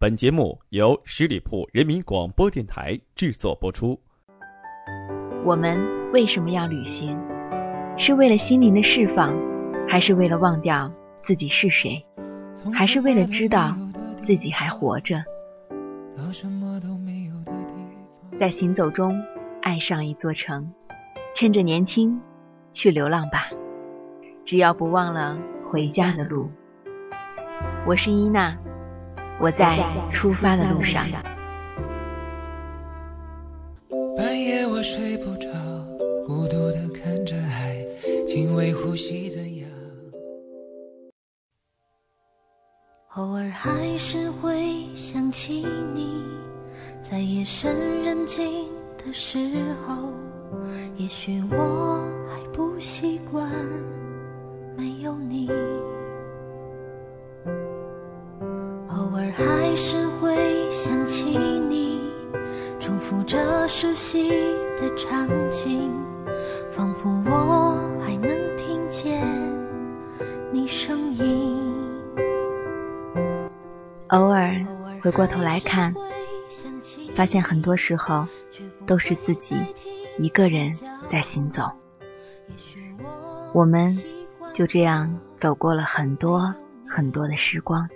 本节目由十里铺人民广播电台制作播出。我们为什么要旅行？是为了心灵的释放，还是为了忘掉自己是谁？还是为了知道自己还活着？在行走中爱上一座城，趁着年轻去流浪吧，只要不忘了回家的路。我是伊娜，我在出发的路上。半夜我睡不着，孤独的看着海，轻微呼吸怎样？偶尔还是会想起你，在夜深人静的时候，也许我还不习惯熟悉的场景，仿佛我还能听见你声音。偶尔回过头来看，发现很多时候都是自己一个人在行走。我们就这样走过了很多很多的时光，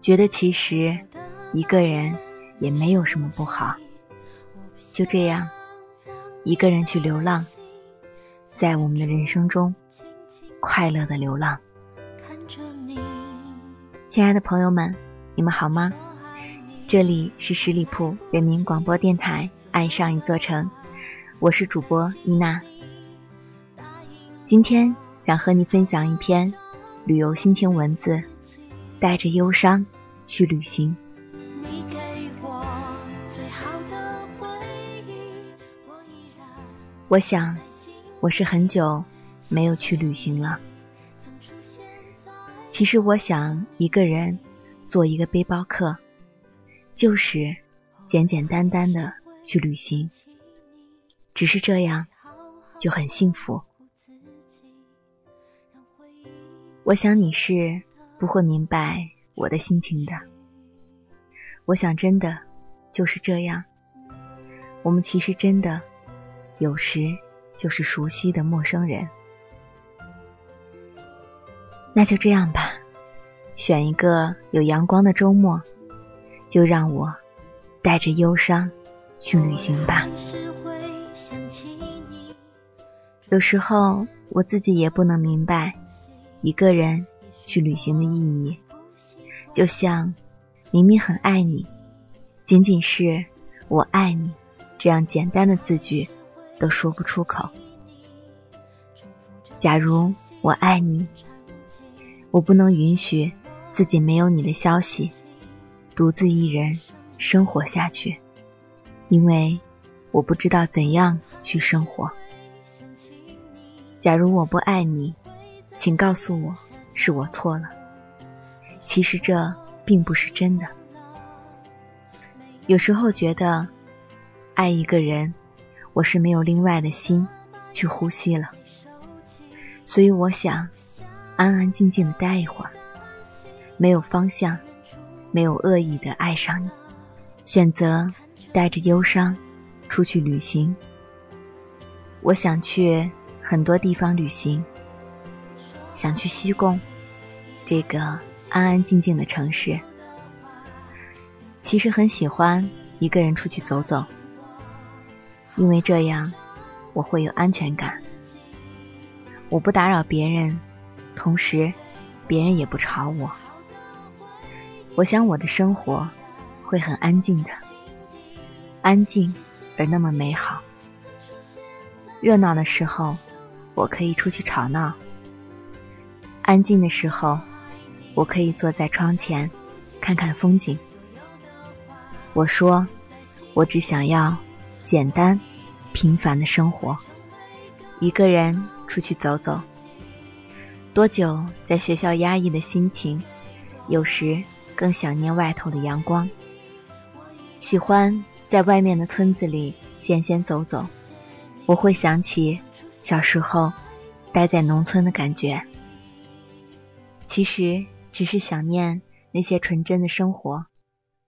觉得其实一个人也没有什么不好。就这样，一个人去流浪，在我们的人生中快乐的流浪。亲爱的朋友们，你们好吗？这里是十里铺人民广播电台《爱上一座城》，我是主播伊娜。今天想和你分享一篇旅游心情文字，带着忧伤去旅行。我想，我是很久没有去旅行了。其实我想一个人做一个背包客，就是简简单单的去旅行，只是这样就很幸福。我想你是不会明白我的心情的。我想真的就是这样，我们其实真的有时就是熟悉的陌生人。那就这样吧，选一个有阳光的周末，就让我带着忧伤去旅行吧。有时候我自己也不能明白一个人去旅行的意义，就像明明很爱你，仅仅是我爱你这样简单的字句都说不出口。假如我爱你。我不能允许自己没有你的消息，独自一人生活下去，因为我不知道怎样去生活。假如我不爱你，请告诉我是我错了。其实这并不是真的。有时候觉得爱一个人，我是没有另外的心去呼吸了，所以我想。安安静静的待一会儿，没有方向，没有恶意的爱上你，选择带着忧伤出去旅行。我想去很多地方旅行，想去西贡这个安安静静的城市。其实很喜欢一个人出去走走，因为这样我会有安全感，我不打扰别人。同时，别人也不吵我。我想我的生活会很安静的，安静而那么美好。热闹的时候，我可以出去吵闹；安静的时候，我可以坐在窗前看看风景。我说，我只想要简单、平凡的生活，一个人出去走走。多久在学校压抑的心情，有时更想念外头的阳光。喜欢在外面的村子里闲闲走走，我会想起小时候待在农村的感觉。其实只是想念那些纯真的生活，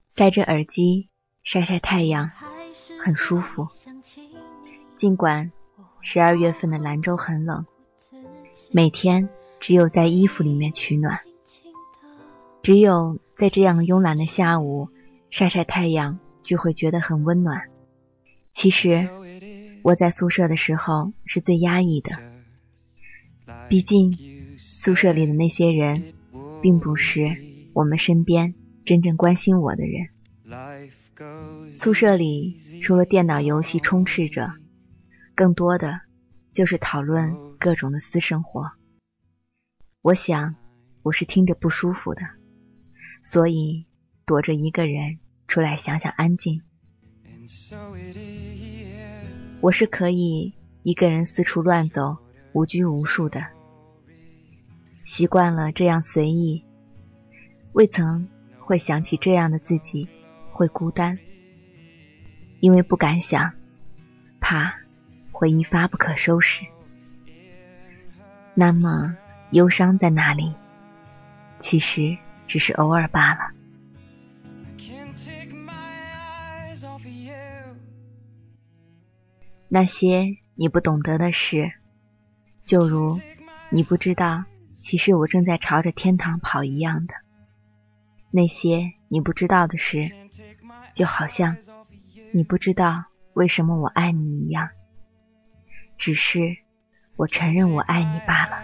塞着耳机晒晒太阳，很舒服。尽管十二月份的兰州很冷，每天只有在衣服里面取暖，只有在这样慵懒的下午晒晒太阳，就会觉得很温暖。其实我在宿舍的时候是最压抑的，毕竟宿舍里的那些人，并不是我们身边真正关心我的人。宿舍里除了电脑游戏充斥着，更多的就是讨论各种的私生活。我想我是听着不舒服的，所以躲着一个人出来想想安静。我是可以一个人四处乱走，无拘无束的，习惯了这样随意，未曾会想起这样的自己会孤单，因为不敢想，怕会一发不可收拾。那么忧伤在哪里？其实只是偶尔罢了。那些你不懂得的事，就如你不知道，其实我正在朝着天堂跑一样的。那些你不知道的事，就好像你不知道为什么我爱你一样。只是我承认我爱你罢了。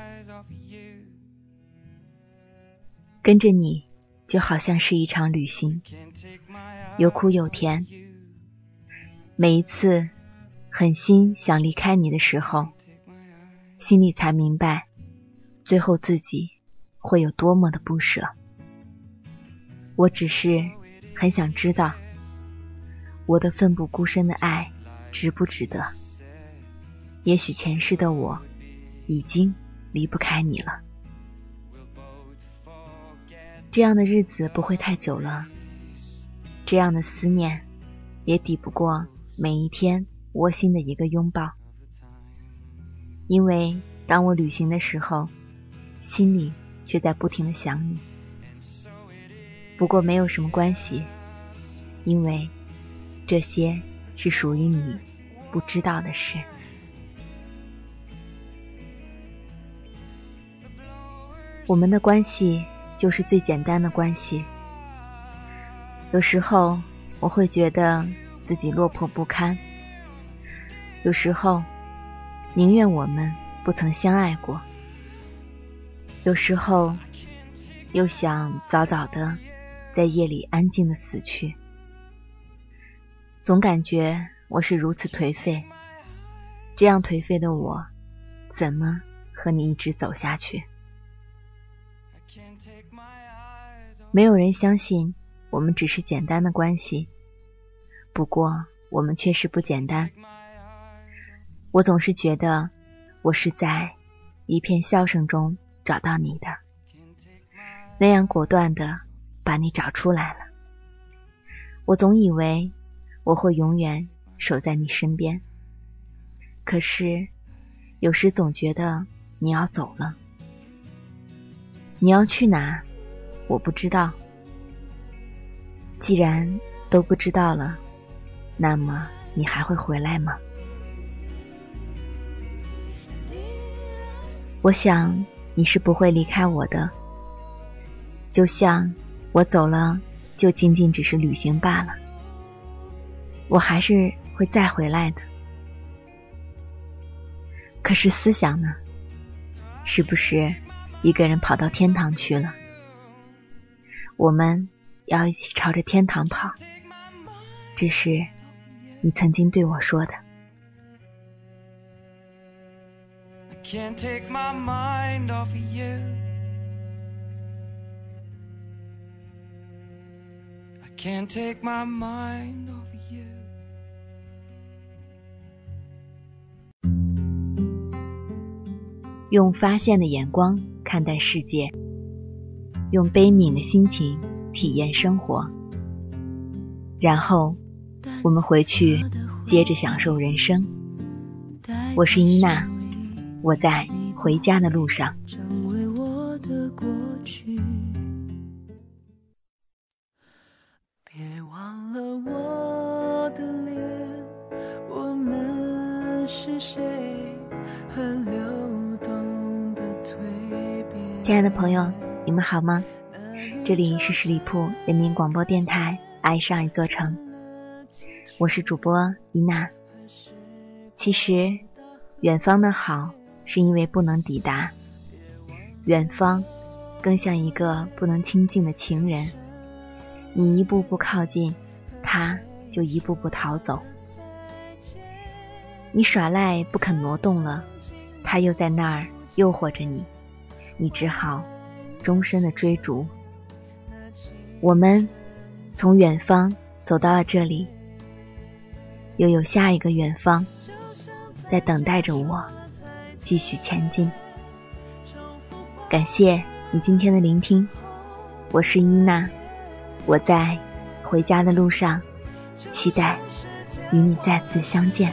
跟着你，就好像是一场旅行，有苦有甜。每一次。狠心想离开你的时候，心里才明白，最后自己会有多么的不舍。我只是很想知道，我的奋不顾身的爱值不值得？也许前世的我已经离不开你了，这样的日子不会太久了，这样的思念也抵不过每一天。窝心的一个拥抱，因为当我旅行的时候，心里却在不停的想你。不过没有什么关系，因为这些是属于你不知道的事。我们的关系就是最简单的关系。有时候我会觉得自己落魄不堪。有时候，宁愿我们不曾相爱过；有时候，又想早早的在夜里安静的死去。总感觉我是如此颓废，这样颓废的我，怎么和你一直走下去？没有人相信我们只是简单的关系，不过我们确实不简单。我总是觉得，我是在一片笑声中找到你的，那样果断的把你找出来了。我总以为我会永远守在你身边，可是有时总觉得你要走了，你要去哪？我不知道。既然都不知道了，那么你还会回来吗？我想你是不会离开我的，就像我走了，就仅仅只是旅行罢了。我还是会再回来的。可是思想呢？是不是一个人跑到天堂去了？我们要一起朝着天堂跑，这是你曾经对我说的。can't take my mind off of you i can't take my mind off of you 用发现的眼光看待世界用悲悯的心情体验生活。然后我们回去接着享受人生。我是伊娜我在回家的路上。亲爱的朋友，你们好吗？这里是十里铺人民广播电台《爱上一座城》，我是主播伊娜。其实，远方的好是因为不能抵达，远方更像一个不能亲近的情人。你一步步靠近，他就一步步逃走。你耍赖不肯挪动了，他又在那儿诱惑着你，你只好终身的追逐。我们从远方走到了这里，又有下一个远方在等待着我继续前进。感谢你今天的聆听，我是伊娜，我在回家的路上，期待与你再次相见。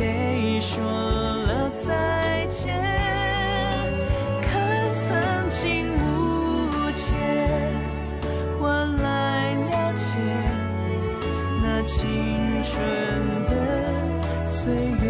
谁说了再见？看曾经无解，换来了解，那青春的岁月。